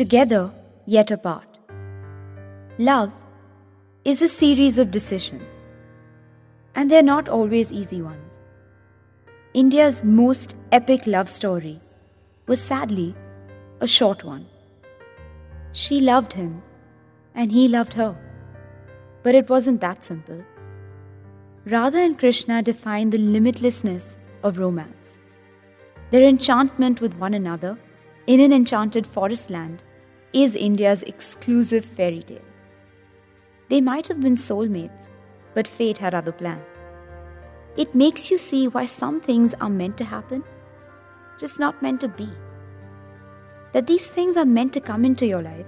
together yet apart. Love is a series of decisions, and they're not always easy ones. India's most epic love story was sadly a short one. She loved him, and he loved her. But it wasn't that simple. Radha and Krishna define the limitlessness of romance. Their enchantment with one another in an enchanted forest land is India's exclusive fairy tale. They might have been soulmates, but fate had other plans. It makes you see why some things are meant to happen, just not meant to be. That these things are meant to come into your life,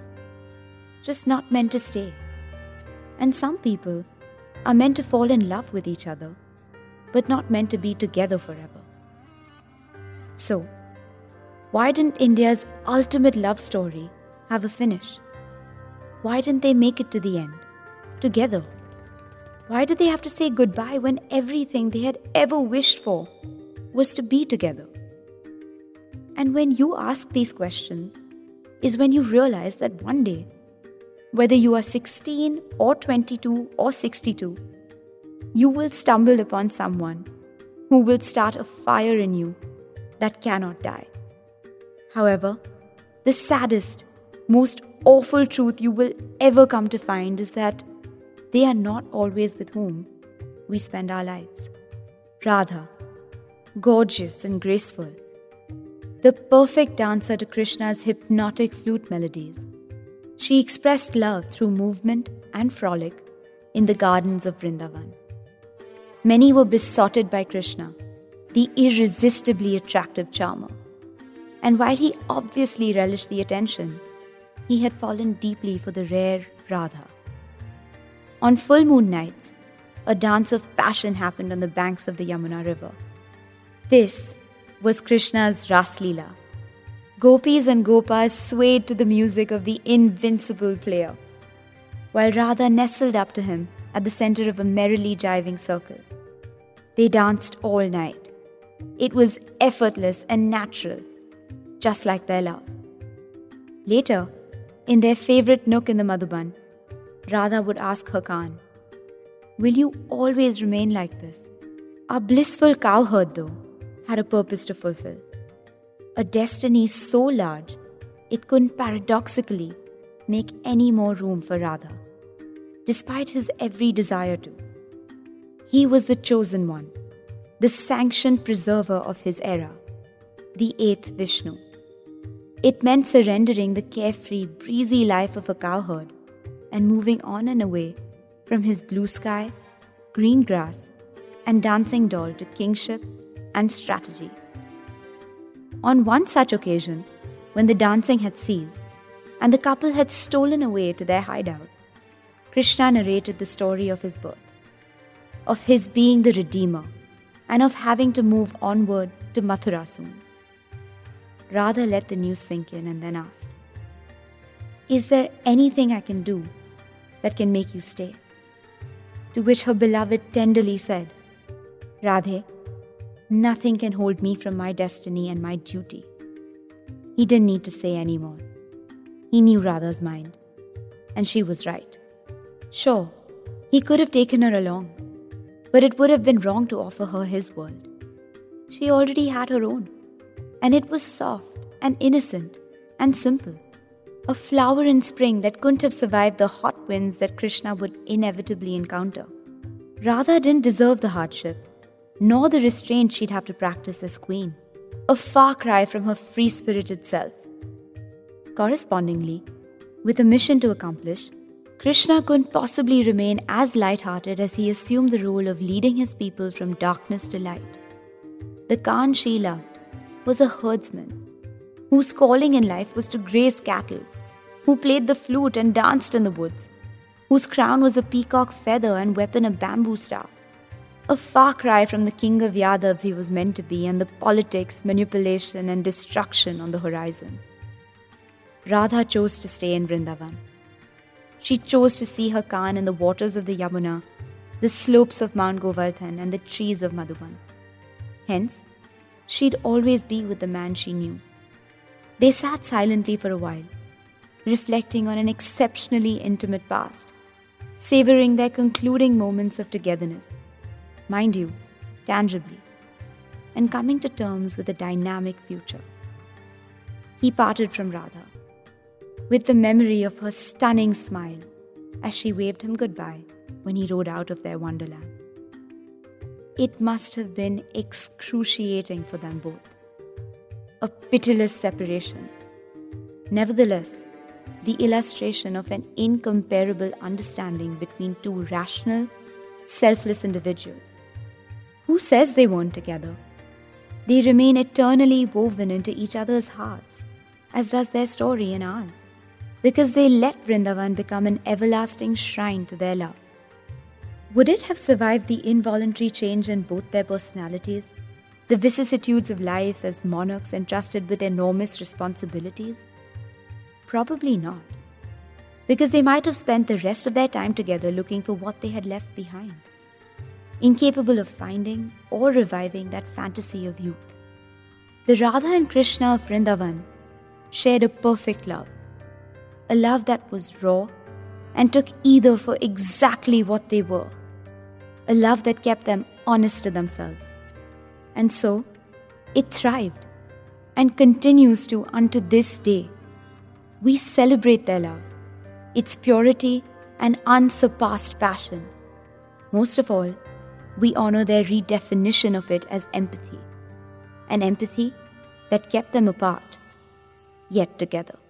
just not meant to stay. And some people are meant to fall in love with each other, but not meant to be together forever. So, why didn't India's ultimate love story have a finish? Why didn't they make it to the end? Together? Why did they have to say goodbye when everything they had ever wished for was to be together? And when you ask these questions, is when you realize that one day, whether you are 16 or 22 or 62, you will stumble upon someone who will start a fire in you that cannot die. However, the saddest, most awful truth you will ever come to find is that they are not always with whom we spend our lives. Radha, gorgeous and graceful, the perfect dancer to Krishna's hypnotic flute melodies, she expressed love through movement and frolic in the gardens of Vrindavan. Many were besotted by Krishna, the irresistibly attractive charmer. And while he obviously relished the attention, he had fallen deeply for the rare Radha. On full moon nights, a dance of passion happened on the banks of the Yamuna River. This was Krishna's Raslila. Gopis and Gopas swayed to the music of the invincible player, while Radha nestled up to him at the center of a merrily jiving circle. They danced all night. It was effortless and natural, just like their love. Later, in their favorite nook in the Madhuban, Radha would ask her Kanha, Will you always remain like this? Our blissful cowherd, though, had a purpose to fulfill. A destiny so large, it couldn't paradoxically make any more room for Radha, despite his every desire to. He was the chosen one, the sanctioned preserver of his era, the eighth Vishnu. It meant surrendering the carefree, breezy life of a cowherd and moving on and away from his blue sky, green grass, and dancing doll to kingship and strategy. On one such occasion, when the dancing had ceased and the couple had stolen away to their hideout, Krishna narrated the story of his birth, of his being the Redeemer, and of having to move onward to Mathura soon. Radha let the news sink in and then asked, Is there anything I can do that can make you stay. To which her beloved tenderly said, Radhe, nothing can hold me from my destiny and my duty. He didn't need to say any more. He knew Radha's mind, and she was right. Sure, he could have taken her along, but it would have been wrong to offer her his world. She already had her own, and it was soft and innocent and simple a flower in spring that couldn't have survived the hot winds that Krishna would inevitably encounter. Radha didn't deserve the hardship, nor the restraint she'd have to practice as queen, a far cry from her free spirited self. Correspondingly, with a mission to accomplish, Krishna couldn't possibly remain as light-hearted as he assumed the role of leading his people from darkness to light. The Kanha loved was a herdsman whose calling in life was to graze cattle, who played the flute and danced in the woods, whose crown was a peacock feather and weapon a bamboo staff. A far cry from the king of Yadavs he was meant to be and the politics, manipulation, and destruction on the horizon. Radha chose to stay in Vrindavan. She chose to see her Kanha in the waters of the Yamuna, the slopes of Mount Govardhan, and the trees of Madhuban. Hence, she'd always be with the man she knew. They sat silently for a while, reflecting on an exceptionally intimate past, savoring their concluding moments of togetherness, mind you, tangibly, and coming to terms with a dynamic future. He parted from Radha with the memory of her stunning smile as she waved him goodbye when he rode out of their wonderland. It must have been excruciating for them both. A pitiless separation. Nevertheless, the illustration of an incomparable understanding between two rational, selfless individuals. Who says they weren't together? They remain eternally woven into each other's hearts, as does their story and ours, because they let Vrindavan become an everlasting shrine to their love. Would it have survived the involuntary change in both their personalities, the vicissitudes of life as monarchs entrusted with enormous responsibilities? Probably not, because they might have spent the rest of their time together looking for what they had left behind, incapable of finding or reviving that fantasy of youth. The Radha and Krishna of Vrindavan shared a perfect love, a love that was raw and took either for exactly what they were a love that kept them honest to themselves. And so, it thrived and continues to unto this day. We celebrate their love, its purity and unsurpassed passion. Most of all, we honor their redefinition of it as empathy, an empathy that kept them apart, yet together.